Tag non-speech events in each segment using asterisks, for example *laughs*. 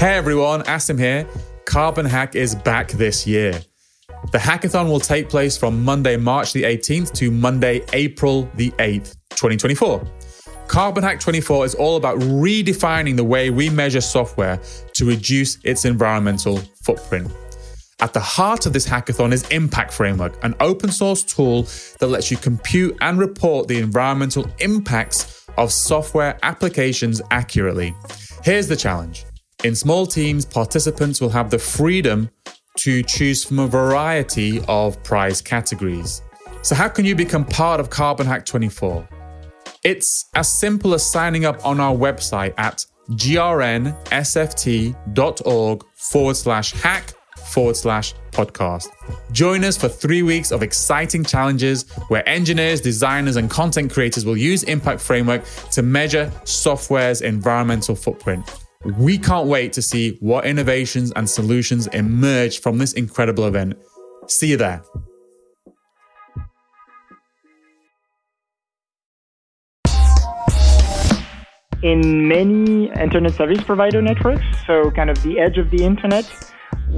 Hey everyone, Asim here. Carbon Hack is back this year. The hackathon will take place from Monday, March the 18th to Monday, April the 8th, 2024. Carbon Hack 24 is all about redefining the way we measure software to reduce its environmental footprint. At the heart of this hackathon is Impact Framework, an open source tool that lets you compute and report the environmental impacts of software applications accurately. Here's the challenge in small teams, participants will have the freedom to choose from a variety of prize categories. So, how can you become part of Carbon Hack 24? It's as simple as signing up on our website at grnsft.org forward slash hack forward slash podcast. Join us for three weeks of exciting challenges where engineers, designers, and content creators will use Impact Framework to measure software's environmental footprint. We can't wait to see what innovations and solutions emerge from this incredible event. See you there. In many internet service provider networks, so kind of the edge of the internet,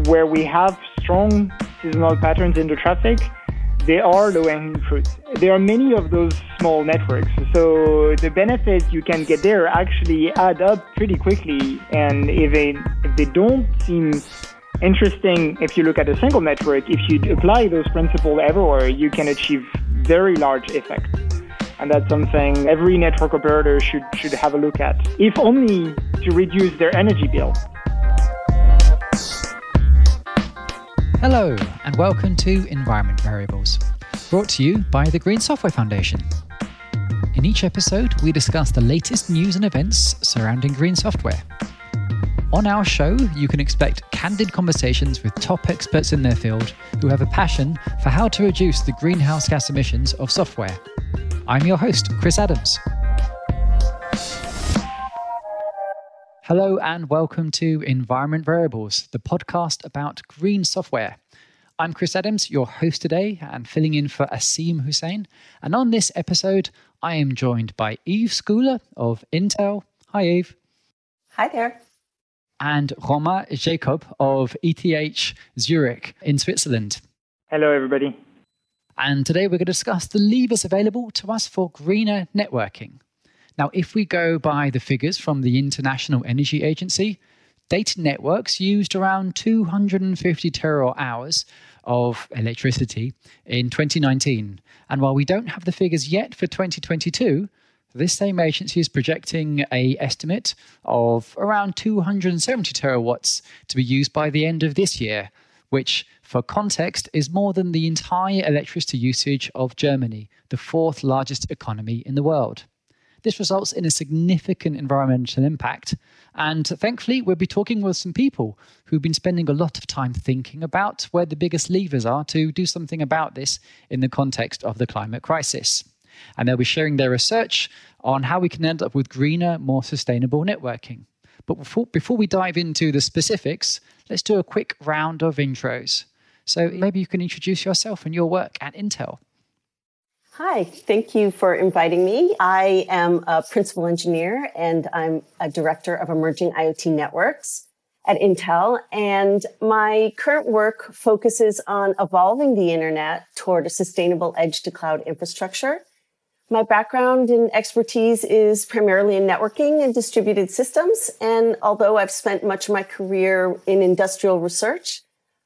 where we have strong seasonal patterns in the traffic, they are low-hanging fruit. There are many of those small networks, so the benefits you can get there actually add up pretty quickly. And if they if they don't seem interesting, if you look at a single network, if you apply those principles everywhere, you can achieve very large effects. And that's something every network operator should should have a look at, if only to reduce their energy bill. Hello, and welcome to Environment Variables, brought to you by the Green Software Foundation. In each episode, we discuss the latest news and events surrounding green software. On our show, you can expect candid conversations with top experts in their field who have a passion for how to reduce the greenhouse gas emissions of software. I'm your host, Chris Adams. Hello, and welcome to Environment Variables, the podcast about green software. I'm Chris Adams, your host today, and filling in for Asim Hussein. And on this episode, I am joined by Eve Schooler of Intel. Hi, Eve. Hi there. And Romain Jacob of ETH Zurich in Switzerland. Hello, everybody. And today we're going to discuss the levers available to us for greener networking. Now, if we go by the figures from the International Energy Agency, data networks used around 250 terawatt hours of electricity in 2019. And while we don't have the figures yet for 2022, this same agency is projecting a estimate of around 270 terawatts to be used by the end of this year, which for context is more than the entire electricity usage of Germany, the fourth largest economy in the world. This results in a significant environmental impact. And thankfully, we'll be talking with some people who've been spending a lot of time thinking about where the biggest levers are to do something about this in the context of the climate crisis. And they'll be sharing their research on how we can end up with greener, more sustainable networking. But before, before we dive into the specifics, let's do a quick round of intros. So maybe you can introduce yourself and your work at Intel. Hi, thank you for inviting me. I am a principal engineer and I'm a director of emerging IoT networks at Intel. And my current work focuses on evolving the internet toward a sustainable edge to cloud infrastructure. My background and expertise is primarily in networking and distributed systems. And although I've spent much of my career in industrial research,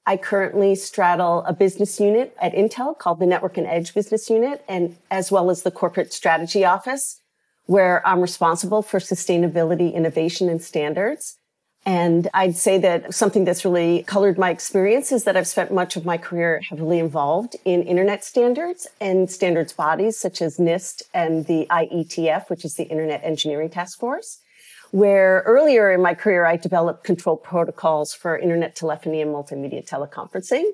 I currently straddle a business unit at Intel called the Network and Edge Business Unit, and as well as the Corporate Strategy Office, where I'm responsible for sustainability, innovation, and standards. And I'd say that something that's really colored my experience is that I've spent much of my career heavily involved in internet standards and standards bodies such as NIST and the IETF, which is the Internet Engineering Task Force where earlier in my career, I developed control protocols for internet telephony and multimedia teleconferencing.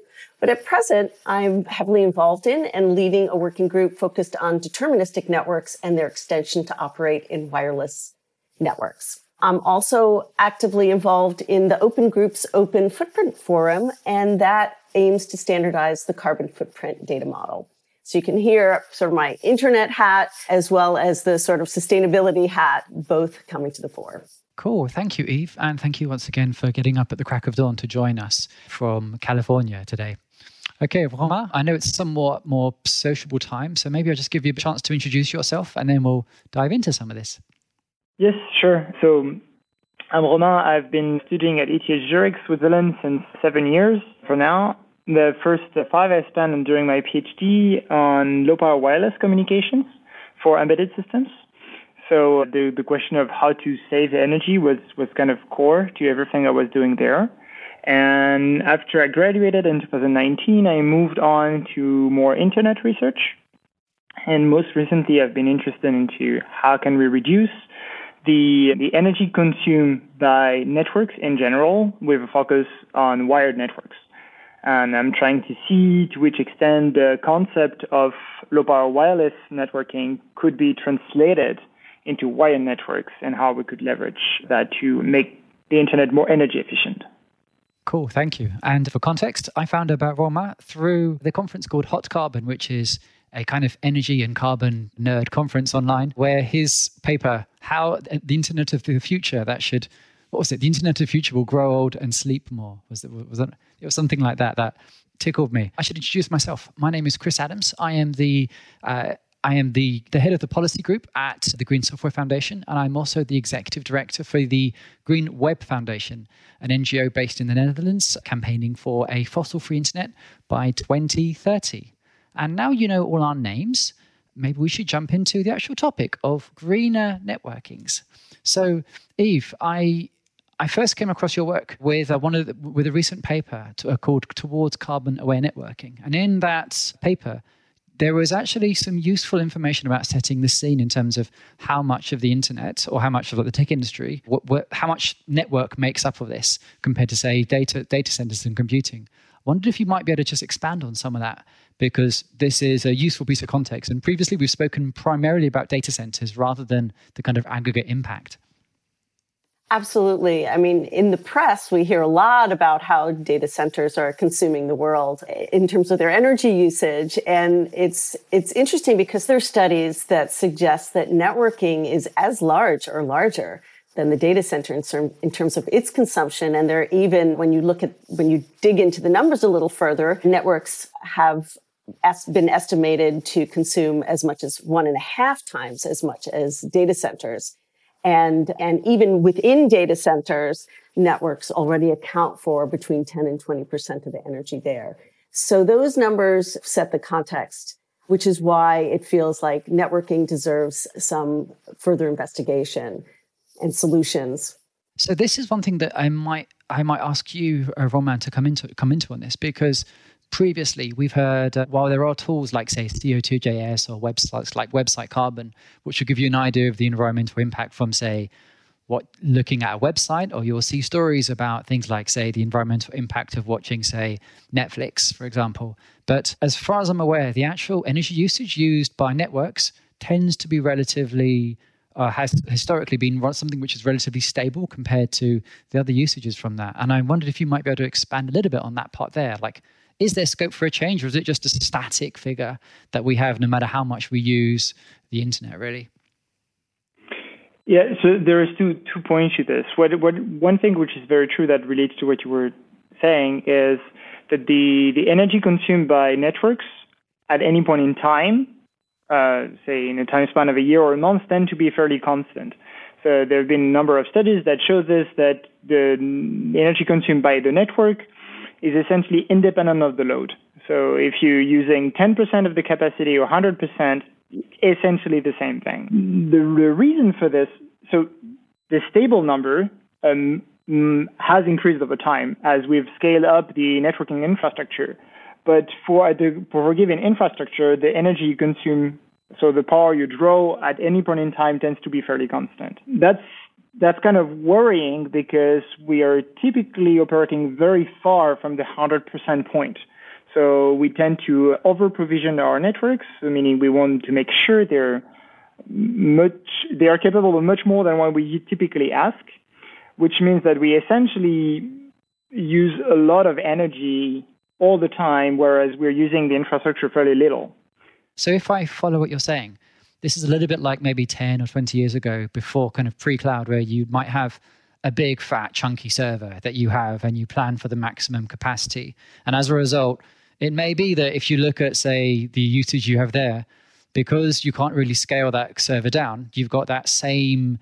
But at present, I'm heavily involved in and leading a working group focused on deterministic networks and their extension to operate in wireless networks. I'm also actively involved in the Open Group's Open Footprint Forum, and that aims to standardize the carbon footprint data model. So you can hear sort of my internet hat as well as the sort of sustainability hat both coming to the fore. Cool. Thank you, Eve. And thank you once again for getting up at the crack of dawn to join us from California today. Okay, Romain, I know it's somewhat more sociable time, so maybe I'll just give you a chance to introduce yourself and then we'll dive into some of this. Yes, sure. So I'm Romain. I've been studying at ETH Zurich, Switzerland since seven years for now. The first five I spent during my PhD on low power wireless communications for embedded systems. So the, the question of how to save energy was, was kind of core to everything I was doing there. And after I graduated in 2019, I moved on to more internet research. And most recently, I've been interested into how can we reduce the, the energy consumed by networks in general with a focus on wired networks. And I'm trying to see to which extent the concept of low power wireless networking could be translated into wired networks and how we could leverage that to make the internet more energy efficient. Cool, thank you. And for context, I found about Romain through the conference called Hot Carbon, which is a kind of energy and carbon nerd conference online, where his paper, How the Internet of the Future, that should, what was it? The Internet of the Future will grow old and sleep more. Was it, was it, it was something like that that tickled me. I should introduce myself. My name is Chris Adams. I am the uh, I am the, the head of the policy group at the Green Software Foundation, and I'm also the executive director for the Green Web Foundation, an NGO based in the Netherlands campaigning for a fossil free internet by 2030. And now you know all our names, maybe we should jump into the actual topic of greener networkings. So, Eve, I I first came across your work with uh, one of the, with a recent paper to, uh, called "Towards Carbon Aware Networking," and in that paper, there was actually some useful information about setting the scene in terms of how much of the internet or how much of the tech industry, what, what, how much network makes up of this compared to say data data centers and computing. I wondered if you might be able to just expand on some of that because this is a useful piece of context. And previously, we've spoken primarily about data centers rather than the kind of aggregate impact. Absolutely. I mean, in the press, we hear a lot about how data centers are consuming the world eh, in terms of their energy usage. And it's, it's interesting because there are studies that suggest that networking is as large or larger than the data center in, in terms of its consumption. And there are even, when you look at, when you dig into the numbers a little further, networks have been estimated to consume as much as one and a half times as much as data centers. And, and even within data centers, networks already account for between 10 and 20% of the energy there. So those numbers set the context, which is why it feels like networking deserves some further investigation and solutions. So this is one thing that I might I might ask you, uh, Romain, to come into come into on this because previously we've heard uh, while there are tools like say co2js or websites like website carbon which will give you an idea of the environmental impact from say what looking at a website or you'll see stories about things like say the environmental impact of watching say netflix for example. But as far as i'm aware the actual energy usage used by networks tends to be relatively uh, has historically been something which is relatively stable compared to the other usages from that. And i wondered if you might be able to expand a little bit on that part there like is there scope for a change or is it just a static figure that we have no matter how much we use the internet really? Yeah so there is two two points to this. What, what one thing which is very true that relates to what you were saying is that the the energy consumed by networks at any point in time uh, say in a time span of a year or a month tend to be fairly constant. So there have been a number of studies that show this that the energy consumed by the network is essentially independent of the load. So if you're using 10% of the capacity or 100%, essentially the same thing. The, the reason for this, so the stable number um, mm, has increased over time as we've scaled up the networking infrastructure. But for the for a given infrastructure, the energy you consume, so the power you draw at any point in time tends to be fairly constant. That's that's kind of worrying because we are typically operating very far from the 100% point. So we tend to over provision our networks, meaning we want to make sure they're much, they are capable of much more than what we typically ask, which means that we essentially use a lot of energy all the time, whereas we're using the infrastructure fairly little. So if I follow what you're saying, This is a little bit like maybe 10 or 20 years ago before kind of pre cloud, where you might have a big, fat, chunky server that you have and you plan for the maximum capacity. And as a result, it may be that if you look at, say, the usage you have there, because you can't really scale that server down, you've got that same,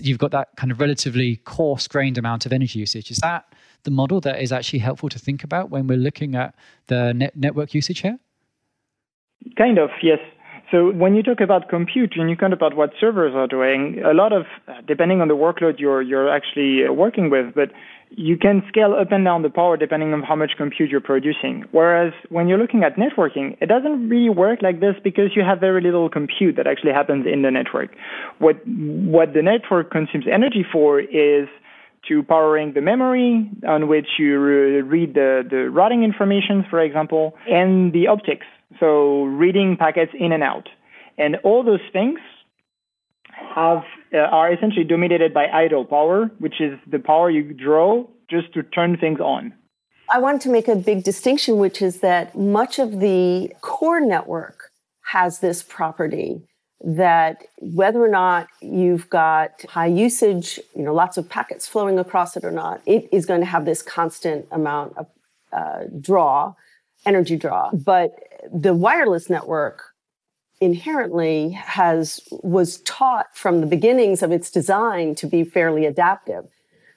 you've got that kind of relatively coarse grained amount of energy usage. Is that the model that is actually helpful to think about when we're looking at the net network usage here? Kind of, yes. So when you talk about compute and you talk about what servers are doing, a lot of uh, depending on the workload you're you're actually uh, working with, but you can scale up and down the power depending on how much compute you're producing. Whereas when you're looking at networking, it doesn't really work like this because you have very little compute that actually happens in the network. What what the network consumes energy for is to powering the memory on which you read the, the routing information, for example, and the optics so reading packets in and out. And all those things have uh, are essentially dominated by idle power, which is the power you draw just to turn things on. I wanted to make a big distinction, which is that much of the core network has this property that whether or not you've got high usage, you know, lots of packets flowing across it or not, it is going to have this constant amount of uh, draw, energy draw. But the wireless network inherently has was taught from the beginnings of its design to be fairly adaptive.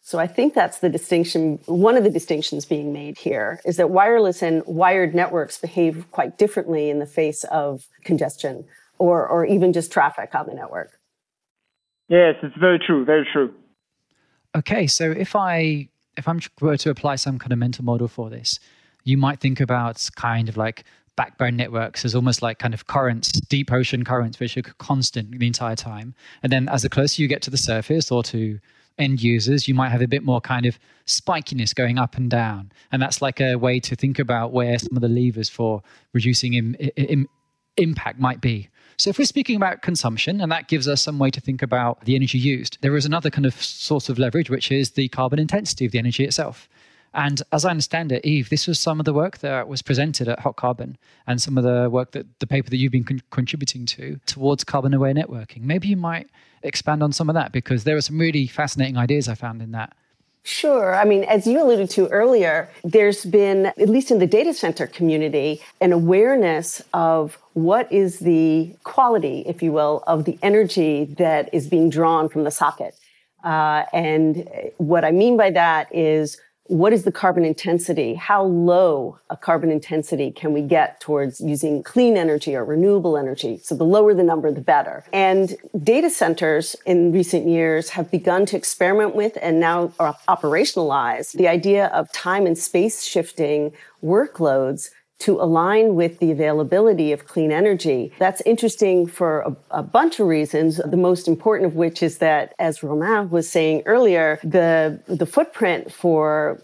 So I think that's the distinction. One of the distinctions being made here is that wireless and wired networks behave quite differently in the face of congestion or, or even just traffic on the network. Yes, it's very true. Very true. Okay, so if I if I'm were to apply some kind of mental model for this, you might think about kind of like backbone networks as almost like kind of currents, deep ocean currents, which are constant the entire time. And then as the closer you get to the surface or to end users, you might have a bit more kind of spikiness going up and down. And that's like a way to think about where some of the levers for reducing Im- Im- impact might be. So, if we're speaking about consumption, and that gives us some way to think about the energy used, there is another kind of source of leverage, which is the carbon intensity of the energy itself. And as I understand it, Eve, this was some of the work that was presented at Hot Carbon and some of the work that the paper that you've been con- contributing to towards carbon aware networking. Maybe you might expand on some of that because there are some really fascinating ideas I found in that. Sure. I mean, as you alluded to earlier, there's been, at least in the data center community, an awareness of what is the quality, if you will, of the energy that is being drawn from the socket. Uh, and what I mean by that is what is the carbon intensity? How low a carbon intensity can we get towards using clean energy or renewable energy? So the lower the number, the better. And data centers in recent years have begun to experiment with and now operationalize the idea of time and space shifting workloads to align with the availability of clean energy. That's interesting for a, a, bunch of reasons. The most important of which is that, as Romain was saying earlier, the, the footprint for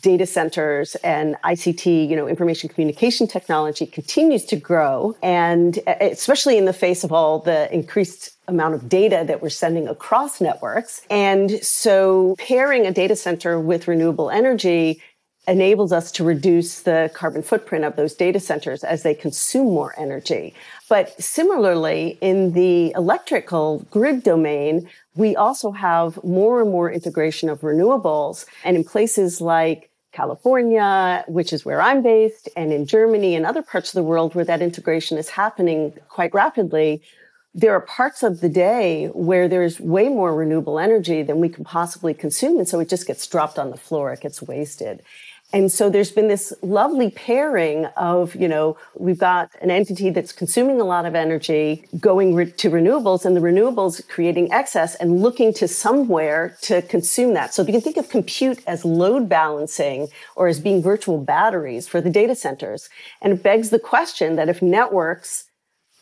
data centers and ICT, you know, information communication technology continues to grow. And especially in the face of all the increased amount of data that we're sending across networks. And so pairing a data center with renewable energy enables us to reduce the carbon footprint of those data centers as they consume more energy. But similarly, in the electrical grid domain, we also have more and more integration of renewables. And in places like California, which is where I'm based, and in Germany and other parts of the world where that integration is happening quite rapidly, there are parts of the day where there's way more renewable energy than we can possibly consume. And so it just gets dropped on the floor. It gets wasted. And so there's been this lovely pairing of, you know, we've got an entity that's consuming a lot of energy going re- to renewables and the renewables creating excess and looking to somewhere to consume that. So you can think of compute as load balancing or as being virtual batteries for the data centers. And it begs the question that if networks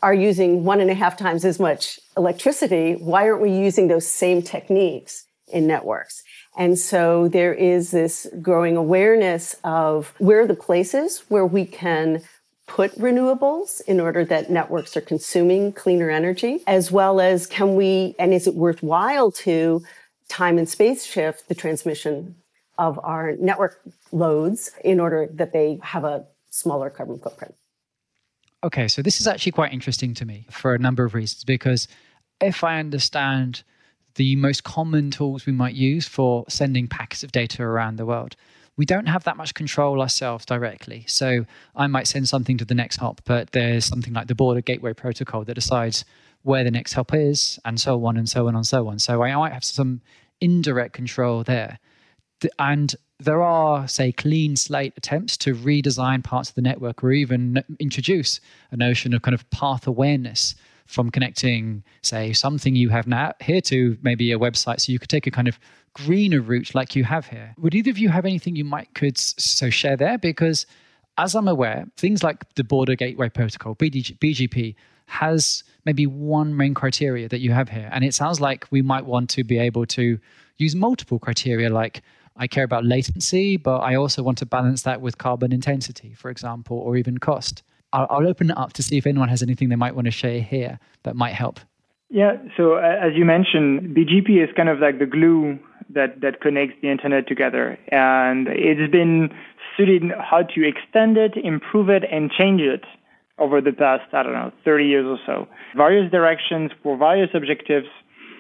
are using one and a half times as much electricity, why aren't we using those same techniques in networks? And so there is this growing awareness of where the places where we can put renewables in order that networks are consuming cleaner energy, as well as can we, and is it worthwhile to time and space shift the transmission of our network loads in order that they have a smaller carbon footprint? Okay, so this is actually quite interesting to me for a number of reasons because if I understand the most common tools we might use for sending packets of data around the world, we don't have that much control ourselves directly. So I might send something to the next hop, but there's something like the border gateway protocol that decides where the next hop is, and so on and so on and so on. So I might have some indirect control there. And there are, say, clean slate attempts to redesign parts of the network or even introduce a notion of kind of path awareness from connecting, say, something you have now here to maybe a website. So you could take a kind of greener route like you have here. Would either of you have anything you might could so share there? Because as I'm aware, things like the Border Gateway Protocol, BDG, BGP, has maybe one main criteria that you have here. And it sounds like we might want to be able to use multiple criteria like I care about latency, but I also want to balance that with carbon intensity, for example, or even cost. I'll, I'll open it up to see if anyone has anything they might want to share here that might help. Yeah, so as you mentioned, BGP is kind of like the glue that, that connects the internet together. And it's been studied how to extend it, improve it, and change it over the past, I don't know, 30 years or so. Various directions for various objectives.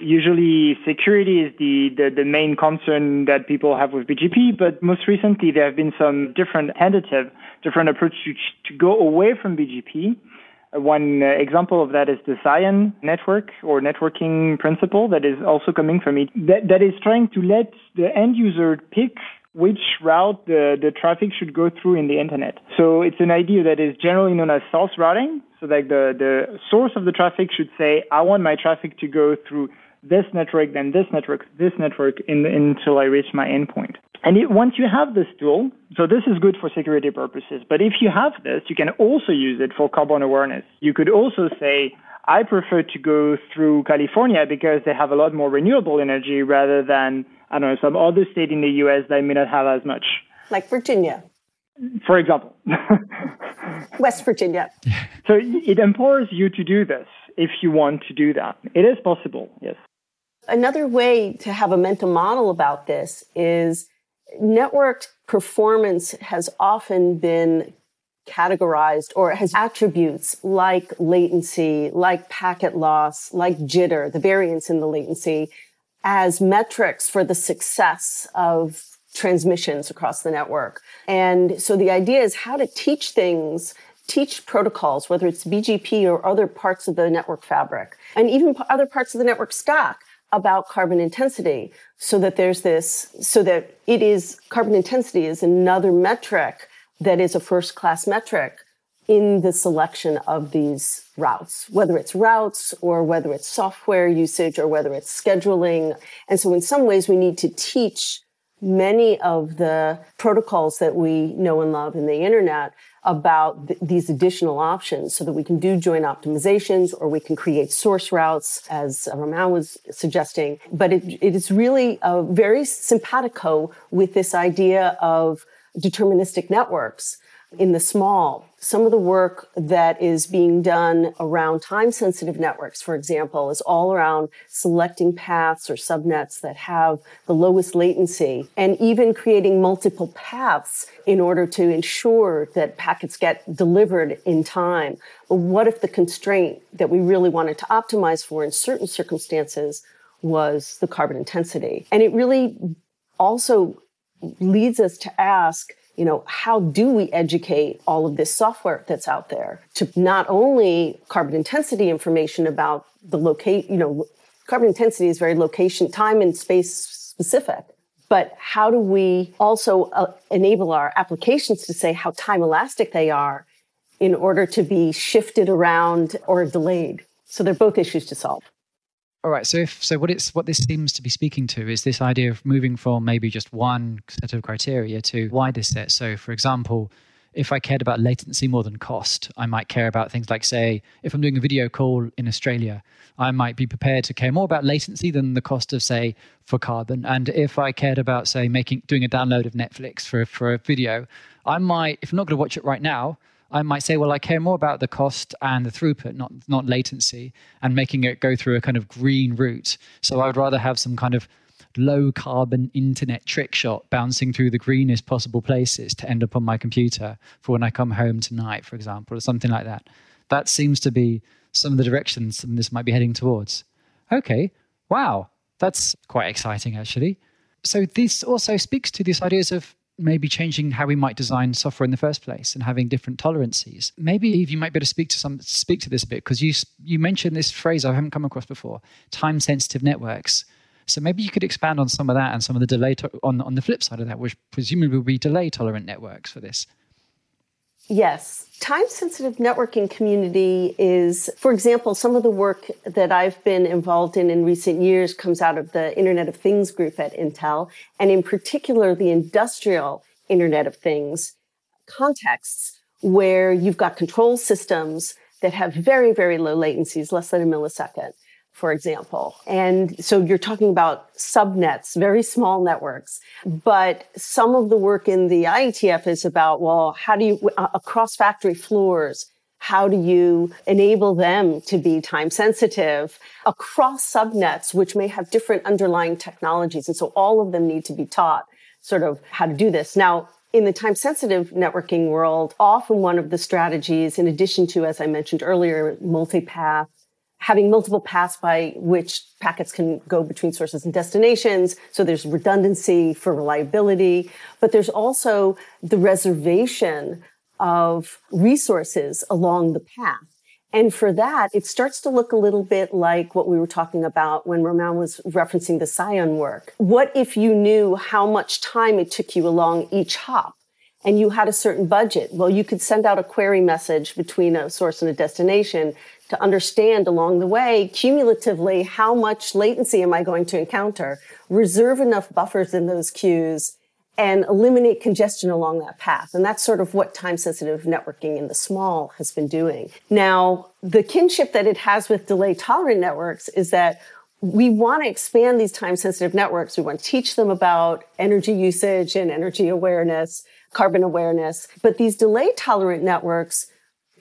Usually security is the, the, the, main concern that people have with BGP, but most recently there have been some different tentative, different approach to, to go away from BGP. Uh, one uh, example of that is the SCION network or networking principle that is also coming from it, that, that is trying to let the end user pick which route the, the traffic should go through in the internet. So it's an idea that is generally known as source routing. So like the, the source of the traffic should say, I want my traffic to go through this network, then this network, this network in, until I reach my endpoint. And it, once you have this tool, so this is good for security purposes, but if you have this, you can also use it for carbon awareness. You could also say, I prefer to go through California because they have a lot more renewable energy rather than I don't know, some other state in the US that may not have as much. Like Virginia. For example. *laughs* West Virginia. So it empowers you to do this if you want to do that. It is possible, yes. Another way to have a mental model about this is networked performance has often been categorized or has attributes like latency, like packet loss, like jitter, the variance in the latency, as metrics for the success of transmissions across the network. And so the idea is how to teach things, teach protocols, whether it's BGP or other parts of the network fabric, and even other parts of the network stack about carbon intensity so that there's this, so that it is carbon intensity is another metric that is a first class metric in the selection of these routes, whether it's routes or whether it's software usage or whether it's scheduling. And so in some ways we need to teach many of the protocols that we know and love in the internet about th- these additional options so that we can do joint optimizations or we can create source routes as Romain was suggesting. But it, it is really very simpatico with this idea of deterministic networks in the small. Some of the work that is being done around time sensitive networks, for example, is all around selecting paths or subnets that have the lowest latency and even creating multiple paths in order to ensure that packets get delivered in time. But what if the constraint that we really wanted to optimize for in certain circumstances was the carbon intensity? And it really also leads us to ask, you know, how do we educate all of this software that's out there to not only carbon intensity information about the locate, you know, carbon intensity is very location, time and space specific. But how do we also uh, enable our applications to say how time elastic they are in order to be shifted around or delayed? So they're both issues to solve. All right. So if so, what it's what this seems to be speaking to is this idea of moving from maybe just one set of criteria to wider set. So, for example, if I cared about latency more than cost, I might care about things like, say, if I'm doing a video call in Australia, I might be prepared to care more about latency than the cost of, say, for carbon. And if I cared about, say, making doing a download of Netflix for for a video, I might, if I'm not going to watch it right now, I might say, well, I care more about the cost and the throughput, not not latency, and making it go through a kind of green route. So I would rather have some kind of low carbon internet trick shot bouncing through the greenest possible places to end up on my computer for when I come home tonight, for example, or something like that. That seems to be some of the directions this might be heading towards. Okay, wow, that's quite exciting actually. So this also speaks to these ideas of maybe changing how we might design software in the first place and having different tolerances. Maybe Eve, you might be able to speak to some speak to this a bit because you you mentioned this phrase I haven't come across before: time sensitive networks. So maybe you could expand on some of that and some of the delay to- on on the flip side of that, which presumably will be delay tolerant networks for this. Yes. Time sensitive networking community is, for example, some of the work that I've been involved in in recent years comes out of the Internet of Things group at Intel, and in particular, the industrial Internet of Things contexts where you've got control systems that have very, very low latencies, less than a millisecond for example. And so you're talking about subnets, very small networks. But some of the work in the IETF is about, well, how do you, uh, across factory floors, how do you enable them to be time sensitive across subnets, which may have different underlying technologies? And so all of them need to be taught sort of how to do this. Now, in the time sensitive networking world, often one of the strategies, in addition to, as I mentioned earlier, multipath having multiple paths by which packets can go between sources and destinations. So there's redundancy for reliability, but there's also the reservation of resources along the path. And for that, it starts to look a little bit like what we were talking about when Romain was referencing the Scion work. What if you knew how much time it took you along each hop? and you had a certain budget. Well, you could send out a query message between a source and a destination to understand along the way, cumulatively, how much latency am I going to encounter? Reserve enough buffers in those queues and eliminate congestion along that path. And that's sort of what time sensitive networking in the small has been doing. Now, the kinship that it has with delay tolerant networks is that we want to expand these time sensitive networks. We want to teach them about energy usage and energy awareness, carbon awareness. But these delay tolerant networks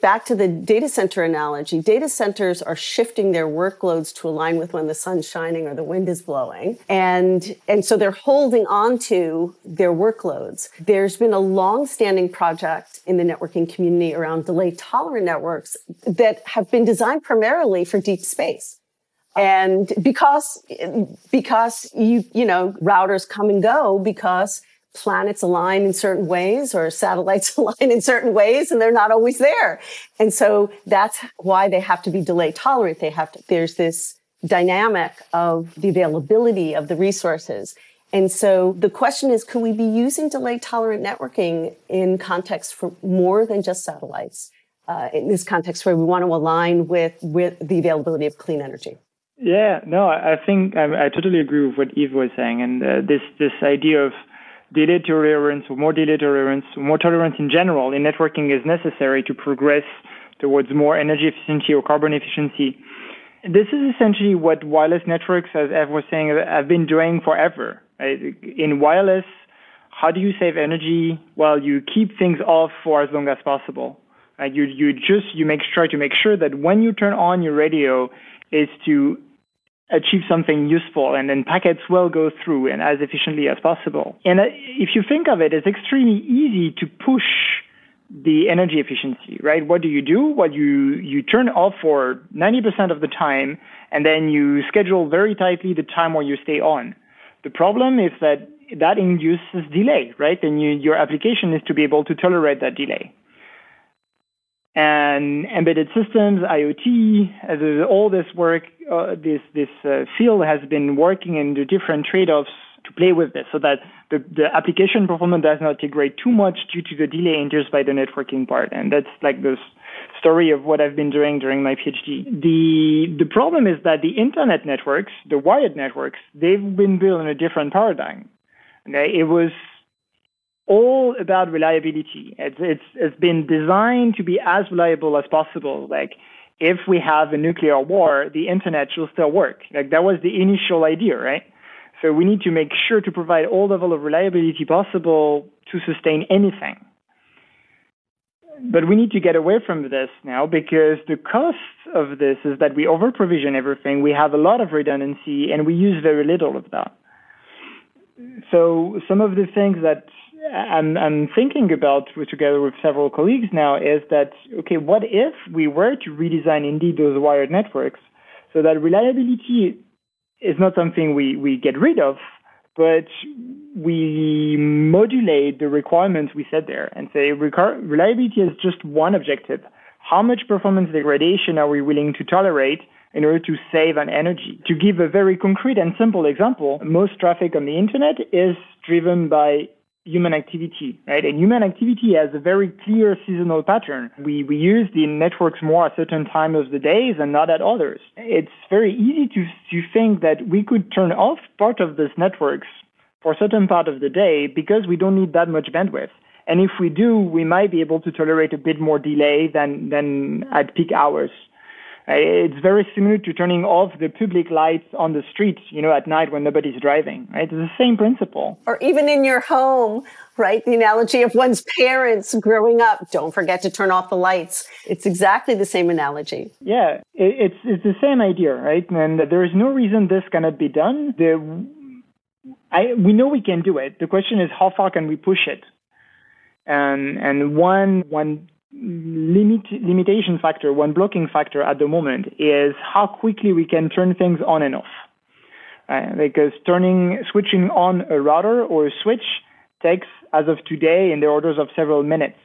back to the data center analogy, data centers are shifting their workloads to align with when the sun's shining or the wind is blowing. And, and so they're holding on to their workloads. There's been a long-standing project in the networking community around delay tolerant networks that have been designed primarily for deep space. And because, because you, you know, routers come and go because planets align in certain ways or satellites *laughs* align in certain ways and they're not always there. And so that's why they have to be delay tolerant. They have to, there's this dynamic of the availability of the resources. And so the question is, could we be using delay tolerant networking in context for more than just satellites? Uh, in this context where we want to align with, with the availability of clean energy. Yeah, no, I think I, I totally agree with what Eve was saying, and uh, this this idea of delay tolerance or more delay tolerance, or more tolerance in general in networking is necessary to progress towards more energy efficiency or carbon efficiency. This is essentially what wireless networks, as Eve was saying, have been doing forever. In wireless, how do you save energy? Well, you keep things off for as long as possible. Right? You you just you make try to make sure that when you turn on your radio, is to achieve something useful and then packets will go through and as efficiently as possible. And uh, if you think of it, it's extremely easy to push the energy efficiency, right? What do you do? Well, you, you turn off for 90% of the time and then you schedule very tightly the time where you stay on. The problem is that that induces delay, right? And you, your application is to be able to tolerate that delay and embedded systems, IoT, all this work, uh, this this uh, field has been working in the different trade-offs to play with this, so that the, the application performance does not degrade too much due to the delay induced by the networking part, and that's like the story of what I've been doing during my PhD. The the problem is that the internet networks, the wired networks, they've been built in a different paradigm. It was all about reliability. It's, it's, it's been designed to be as reliable as possible. Like, if we have a nuclear war, the internet should still work. Like, that was the initial idea, right? So we need to make sure to provide all level of reliability possible to sustain anything. But we need to get away from this now because the cost of this is that we over provision everything. We have a lot of redundancy and we use very little of that. So some of the things that I'm, I'm thinking about together with several colleagues now is that okay, what if we were to redesign indeed those wired networks so that reliability is not something we, we get rid of, but we modulate the requirements we set there and say reliability is just one objective. How much performance degradation are we willing to tolerate in order to save on energy? To give a very concrete and simple example, most traffic on the internet is driven by human activity, right? And human activity has a very clear seasonal pattern. We, we use the networks more at certain time of the days and not at others. It's very easy to, to think that we could turn off part of these networks for certain part of the day because we don't need that much bandwidth. And if we do, we might be able to tolerate a bit more delay than, than at peak hours. Uh, it's very similar to turning off the public lights on the streets, you know, at night when nobody's driving, right? It's the same principle. Or even in your home, right? The analogy of one's parents growing up. Don't forget to turn off the lights. It's exactly the same analogy. Yeah, it's, it's the same idea, right? And there is no reason this cannot be done. The, I, we know we can do it. The question is how far can we push it? And, and one, one limit, limitation factor, one blocking factor at the moment is how quickly we can turn things on and off. Uh, because turning, switching on a router or a switch takes, as of today, in the orders of several minutes.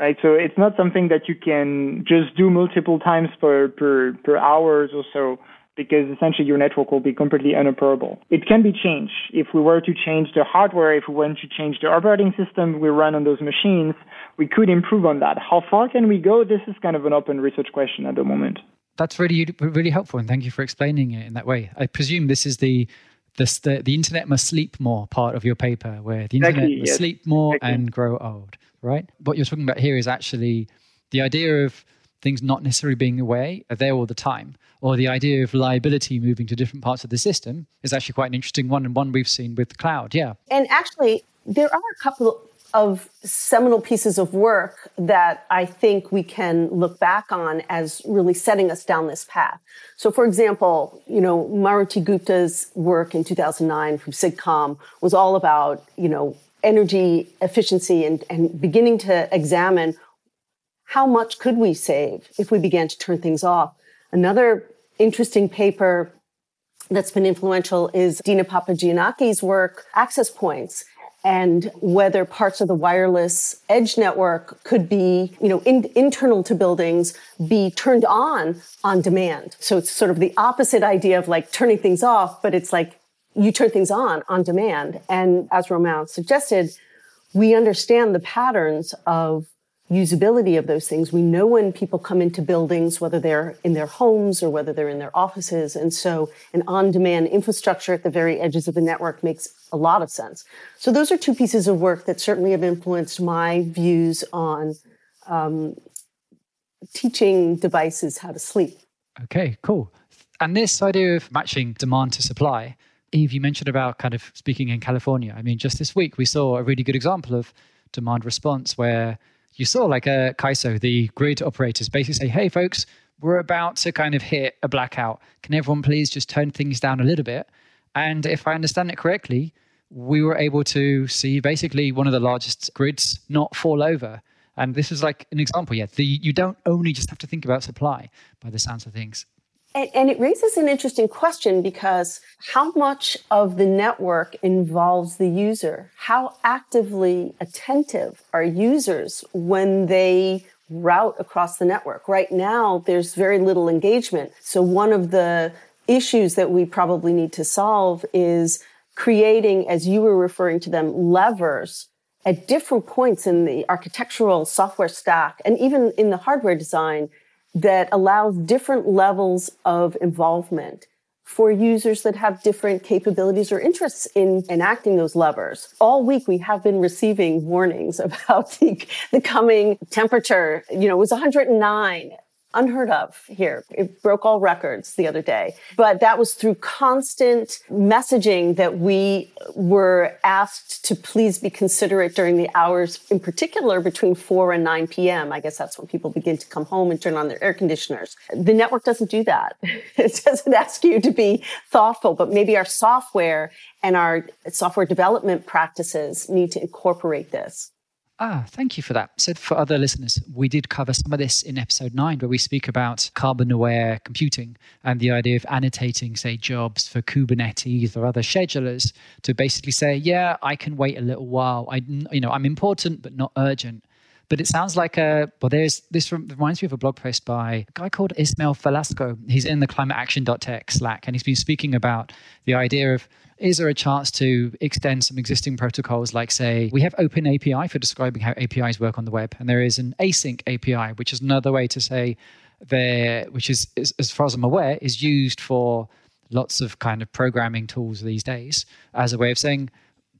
Right, so it's not something that you can just do multiple times per per per hours or so because essentially your network will be completely unoperable. It can be changed. If we were to change the hardware, if we want to change the operating system we run on those machines, we could improve on that. How far can we go? This is kind of an open research question at the moment. That's really really helpful, and thank you for explaining it in that way. I presume this is the the, the, the internet must sleep more part of your paper, where the internet exactly, must yes. sleep more exactly. and grow old, right? What you're talking about here is actually the idea of things not necessarily being away are there all the time, or the idea of liability moving to different parts of the system is actually quite an interesting one and one we've seen with the cloud. Yeah. And actually, there are a couple of seminal pieces of work that I think we can look back on as really setting us down this path. So, for example, you know, Maruti Gupta's work in 2009 from SIGCOMM was all about, you know, energy efficiency and, and beginning to examine how much could we save if we began to turn things off? Another interesting paper that's been influential is Dina Papagiannaki's work, Access Points, and whether parts of the wireless edge network could be, you know, in, internal to buildings be turned on on demand. So it's sort of the opposite idea of like turning things off, but it's like you turn things on on demand. And as Romain suggested, we understand the patterns of usability of those things. We know when people come into buildings, whether they're in their homes or whether they're in their offices. And so an on-demand infrastructure at the very edges of the network makes a lot of sense. So those are two pieces of work that certainly have influenced my views on um, teaching devices how to sleep. Okay, cool. And this idea of matching demand to supply, Eve, you mentioned about kind of speaking in California. I mean, just this week we saw a really good example of demand response where you saw like uh, a CAISO, the grid operators, basically say, hey, folks, we're about to kind of hit a blackout. Can everyone please just turn things down a little bit? And if I understand it correctly, we were able to see basically one of the largest grids not fall over. And this is like an example. Yeah, you don't only just have to think about supply by the sounds of things. And, and, it raises an interesting question because how much of the network involves the user? How actively attentive are users when they route across the network? Right now, there's very little engagement. So one of the issues that we probably need to solve is creating, as you were referring to them, levers at different points in the architectural software stack and even in the hardware design that allows different levels of involvement for users that have different capabilities or interests in enacting those levers. All week we have been receiving warnings *laughs* about the, the coming temperature. You know, it was 109 unheard of here. It broke all records the other day. But that was through constant messaging that we were asked to please be considerate during the hours, in particular between 4 and 9 p.m. I guess that's when people begin to come home and turn on their air conditioners. The network doesn't do that. *laughs* it doesn't ask you to be thoughtful, but maybe our software and our software development practices need to incorporate this. Ah, thank you for that. So, for other listeners, we did cover some of this in episode nine, where we speak about carbon aware computing and the idea of annotating, say, jobs for Kubernetes or other schedulers to basically say, yeah, I can wait a little while. I, you know, I'm important, but not urgent. But it sounds like a well. There's this reminds me of a blog post by a guy called Ismael Velasco. He's in the climateaction.tech Slack, and he's been speaking about the idea of is there a chance to extend some existing protocols? Like say we have open api for describing how apis work on the web and there is an async api which is another way to say there which is, is as far as i'm aware is used for lots of kind of programming tools these days as a way of saying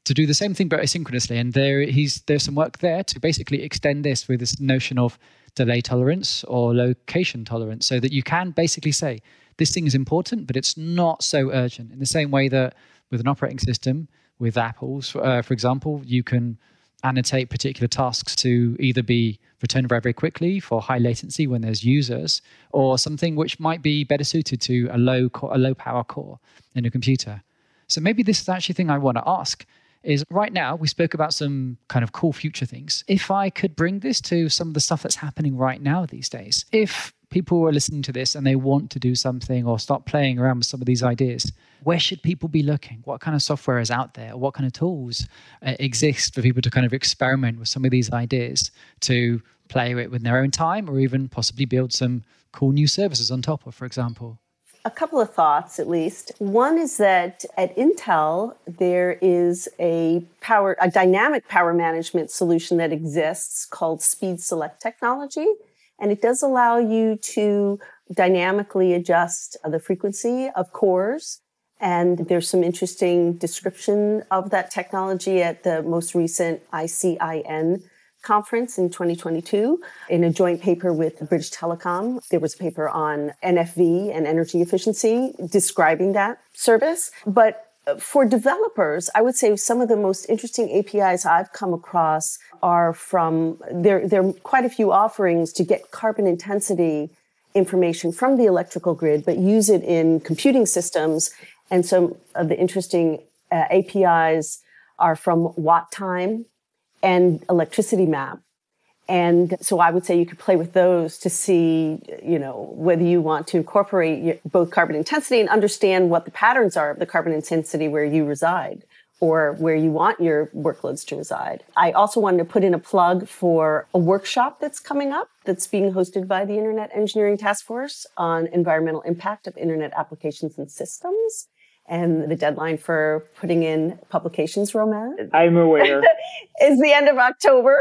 to do the same thing but asynchronously. And there he's there's some work there to basically extend this with this notion of delay tolerance or location tolerance so that you can basically say this thing is important but it's not so urgent. In the same way that with an operating system, with Apple's, uh, for example, you can annotate particular tasks to either be returned very, very quickly for high latency when there's users, or something which might be better suited to a low core, a low power core in a computer. So maybe this is actually thing I want to ask is right now we spoke about some kind of cool future things. If I could bring this to some of the stuff that's happening right now these days, if people are listening to this and they want to do something or start playing around with some of these ideas, where should people be looking? What kind of software is out there? What kind of tools uh, exist for people to kind of experiment with some of these ideas to play with with their own time or even possibly build some cool new services on top of, for example? A couple of thoughts, at least. One is that at Intel, there is a power, a dynamic power management solution that exists called Speed Select Technology. And it does allow you to dynamically adjust the frequency of cores. And there's some interesting description of that technology at the most recent ICIN conference in 2022 in a joint paper with British Telecom. There was a paper on NFV and energy efficiency describing that service. But for developers, I would say some of the most interesting APIs I've come across are from there. There are quite a few offerings to get carbon intensity information from the electrical grid, but use it in computing systems. And some of the interesting uh, APIs are from WattTime and Electricity Map. And so I would say you could play with those to see, you know, whether you want to incorporate both carbon intensity and understand what the patterns are of the carbon intensity where you reside or where you want your workloads to reside. I also wanted to put in a plug for a workshop that's coming up that's being hosted by the Internet Engineering Task Force on environmental impact of Internet applications and systems. And the deadline for putting in publications, Romain? I'm aware. *laughs* is the end of October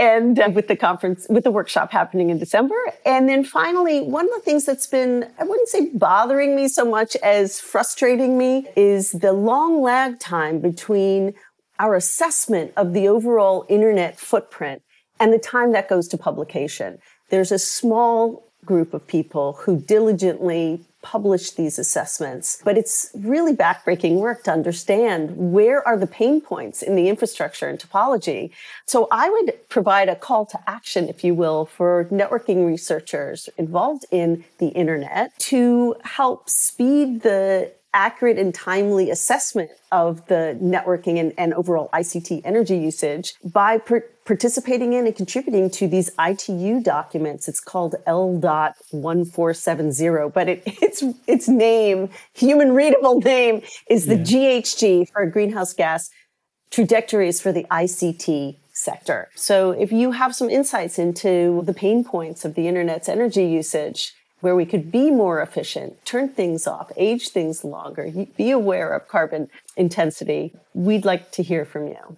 and uh, with the conference, with the workshop happening in December. And then finally, one of the things that's been, I wouldn't say bothering me so much as frustrating me is the long lag time between our assessment of the overall internet footprint and the time that goes to publication. There's a small group of people who diligently publish these assessments. But it's really backbreaking work to understand where are the pain points in the infrastructure and topology. So I would provide a call to action, if you will, for networking researchers involved in the internet to help speed the accurate and timely assessment of the networking and, and overall ICT energy usage by per- participating in and contributing to these ITU documents. It's called L.1470, but it, *laughs* its, its name, human readable name is the yeah. GHG for greenhouse gas trajectories for the ICT sector. So if you have some insights into the pain points of the internet's energy usage, where we could be more efficient, turn things off, age things longer, be aware of carbon intensity, we'd like to hear from you.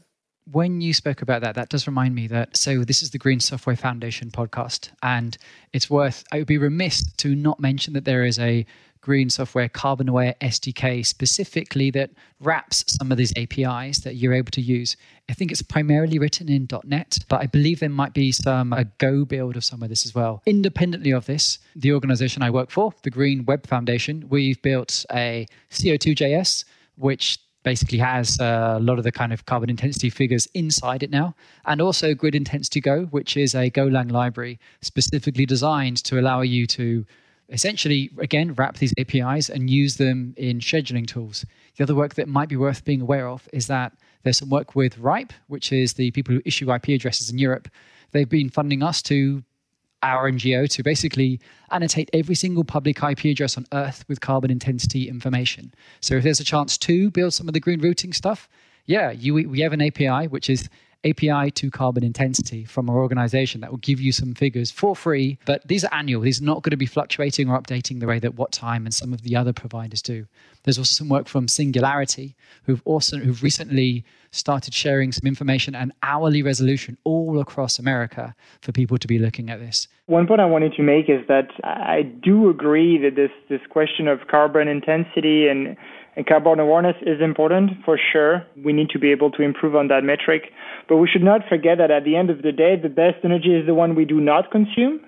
When you spoke about that, that does remind me that so this is the Green Software Foundation podcast, and it's worth. I would be remiss to not mention that there is a Green Software Carbon Aware SDK specifically that wraps some of these APIs that you're able to use. I think it's primarily written in .NET, but I believe there might be some a Go build of some of this as well. Independently of this, the organization I work for, the Green Web Foundation, we've built a CO2JS which basically has uh, a lot of the kind of carbon intensity figures inside it now, and also Grid Intensity Go, which is a Golang library specifically designed to allow you to essentially, again, wrap these APIs and use them in scheduling tools. The other work that might be worth being aware of is that there's some work with Ripe, which is the people who issue IP addresses in Europe. They've been funding us to our NGO to basically annotate every single public IP address on Earth with carbon intensity information. So if there's a chance to build some of the green routing stuff, yeah, you, we have an API which is API to carbon intensity from our organization that will give you some figures for free. But these are annual. These are not going to be fluctuating or updating the way that WattTime and some of the other providers do. There's also some work from Singularity, who've also who've recently started sharing some information and hourly resolution all across America for people to be looking at this. One point I wanted to make is that I do agree that this this question of carbon intensity and and carbon awareness is important for sure. We need to be able to improve on that metric. But we should not forget that at the end of the day, the best energy is the one we do not consume.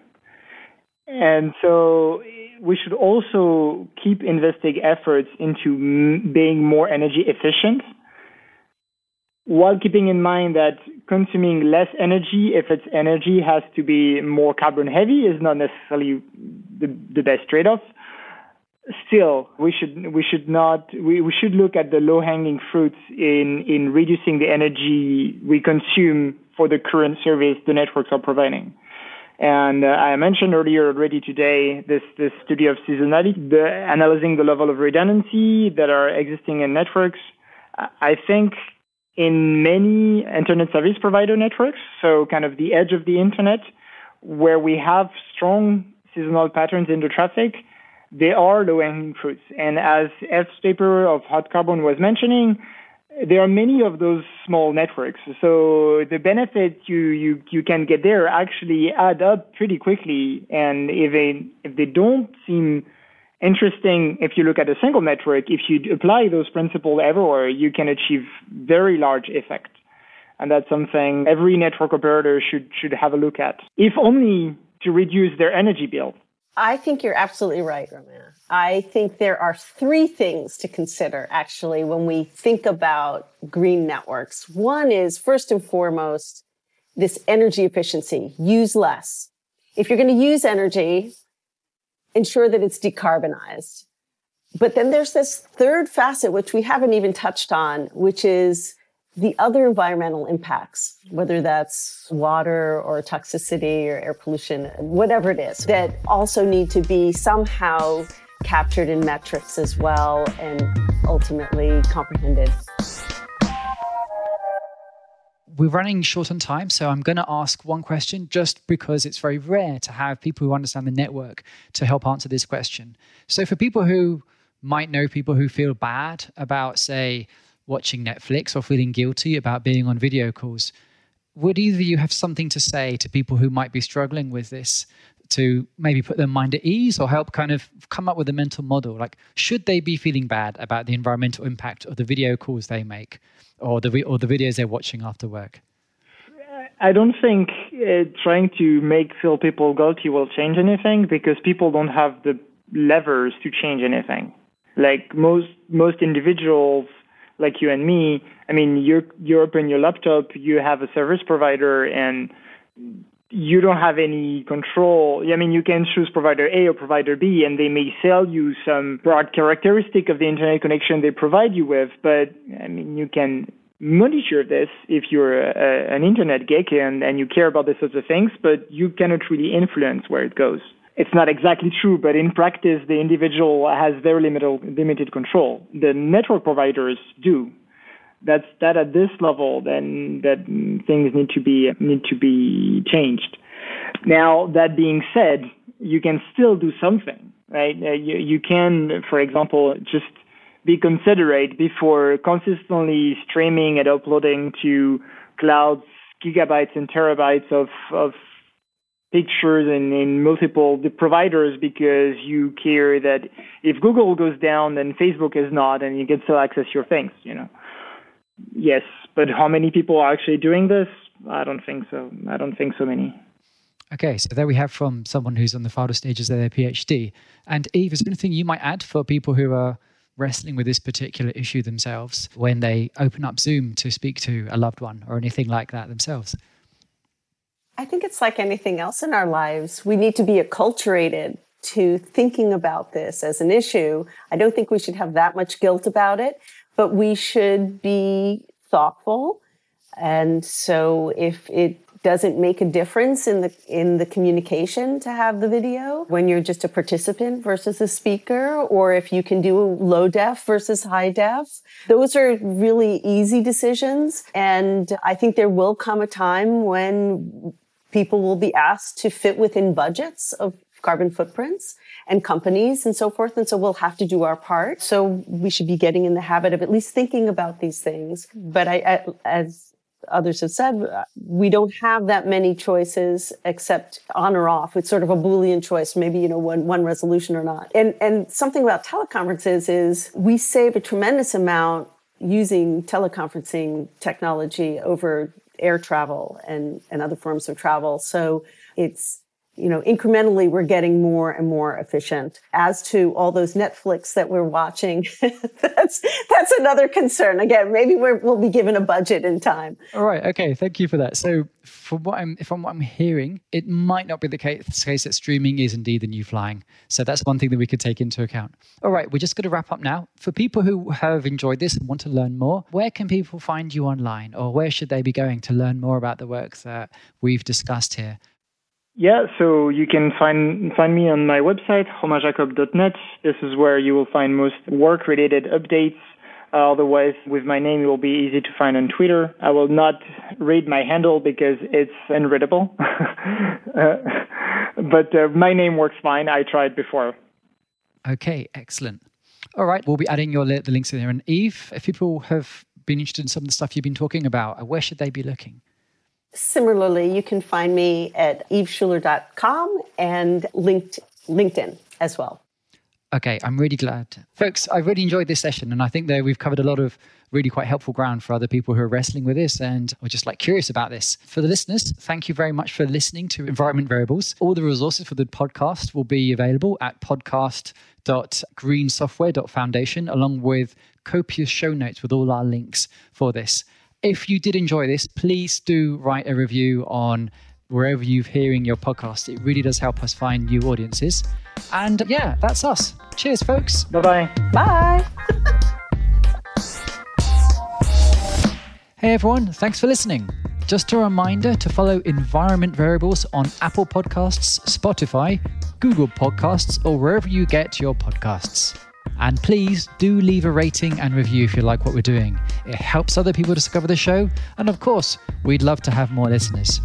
And so we should also keep investing efforts into m- being more energy efficient while keeping in mind that consuming less energy, if its energy has to be more carbon heavy, is not necessarily the, the best trade off still we should we should not we, we should look at the low hanging fruits in in reducing the energy we consume for the current service the networks are providing. And uh, I mentioned earlier already today this this study of seasonality, the, analyzing the level of redundancy that are existing in networks. I think in many internet service provider networks, so kind of the edge of the internet, where we have strong seasonal patterns in the traffic, they are low-hanging fruits. And as F. Staper of Hot Carbon was mentioning, there are many of those small networks. So the benefits you, you, you can get there actually add up pretty quickly. And if they, if they don't seem interesting, if you look at a single network, if you apply those principles everywhere, you can achieve very large effect. And that's something every network operator should, should have a look at, if only to reduce their energy bill. I think you're absolutely right, Romain. I think there are three things to consider actually when we think about green networks. One is first and foremost, this energy efficiency. Use less. If you're going to use energy, ensure that it's decarbonized. But then there's this third facet, which we haven't even touched on, which is the other environmental impacts, whether that's water or toxicity or air pollution, whatever it is, that also need to be somehow captured in metrics as well and ultimately comprehended. We're running short on time, so I'm going to ask one question just because it's very rare to have people who understand the network to help answer this question. So, for people who might know people who feel bad about, say, watching Netflix or feeling guilty about being on video calls. Would either of you have something to say to people who might be struggling with this to maybe put their mind at ease or help kind of come up with a mental model? Like, should they be feeling bad about the environmental impact of the video calls they make or the, or the videos they're watching after work? I don't think uh, trying to make feel people guilty will change anything because people don't have the levers to change anything. Like most most individuals like you and me, I mean, you're, you open your laptop, you have a service provider, and you don't have any control. I mean, you can choose provider A or provider B, and they may sell you some broad characteristic of the internet connection they provide you with. But I mean, you can monitor this if you're a, an internet geek and, and you care about these sorts of things, but you cannot really influence where it goes it's not exactly true, but in practice, the individual has very limited, limited control. The network providers do. That's that at this level, then that things need to be need to be changed. Now, that being said, you can still do something, right? Uh, you, you can, for example, just be considerate before consistently streaming and uploading to clouds gigabytes and terabytes of, of pictures and in multiple providers because you care that if Google goes down, then Facebook is not, and you can still access your things. You know. Yes, but how many people are actually doing this? I don't think so. I don't think so many. Okay, so there we have from someone who's on the final stages of their PhD. And Eve, is there anything you might add for people who are wrestling with this particular issue themselves when they open up Zoom to speak to a loved one or anything like that themselves? I think it's like anything else in our lives. We need to be acculturated to thinking about this as an issue. I don't think we should have that much guilt about it, but we should be thoughtful. And so if it doesn't make a difference in the in the communication to have the video when you're just a participant versus a speaker or if you can do low def versus high def those are really easy decisions and i think there will come a time when people will be asked to fit within budgets of carbon footprints and companies and so forth. And so we'll have to do our part. So we should be getting in the habit of at least thinking about these things. But I, as others have said, we don't have that many choices except on or off. It's sort of a Boolean choice, maybe, you know, one, one resolution or not. And, and something about teleconferences is we save a tremendous amount using teleconferencing technology over air travel and, and other forms of travel. So it's you know, incrementally we're getting more and more efficient. As to all those Netflix that we're watching, *laughs* that's that's another concern. Again, maybe we will be given a budget in time. All right. Okay. Thank you for that. So, from what I'm from what I'm hearing, it might not be the case, case that streaming is indeed the new flying. So that's one thing that we could take into account. All right. We're just going to wrap up now. For people who have enjoyed this and want to learn more, where can people find you online, or where should they be going to learn more about the work that we've discussed here? Yeah, so you can find find me on my website, romainjacob.net. This is where you will find most work-related updates. Uh, otherwise, with my name, it will be easy to find on Twitter. I will not read my handle because it's unreadable. uh, *laughs* but uh, my name works fine. I tried before. Okay, excellent. All right, we'll be adding your the links in there. And Eve, if people have been interested in some of the stuff you've been talking about, where should they be looking? Similarly, you can find me at eveschooler.com and linked, LinkedIn as well. Okay, I'm really glad. Folks, I really enjoyed this session, and I think that we've covered a lot of really quite helpful ground for other people who are wrestling with this and are just like curious about this. For the listeners, thank you very much for listening to Environment Variables. All the resources for the podcast will be available at podcast.greensoftware.foundation, along with copious show notes with all our links for this. If you did enjoy this, please do write a review on wherever you're hearing your podcast. It really does help us find new audiences. And yeah, that's us. Cheers, folks. Bye-bye. Bye. hey, everyone. Thanks for listening. Just a reminder to follow Environment Variables on Apple Podcasts, Spotify, Google Podcasts, or wherever you get your podcasts. And please do leave a rating and review if you like what we're doing. It helps other people discover the show. And of course, we'd love to have more listeners.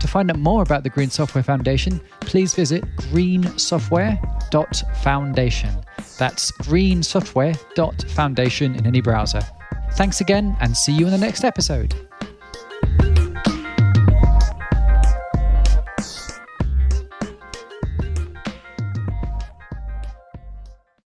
To find out more about the Green Software Foundation, please visit greensoftware.foundation. That's greensoftware.foundation in any browser. Thanks again, and see you in the next episode.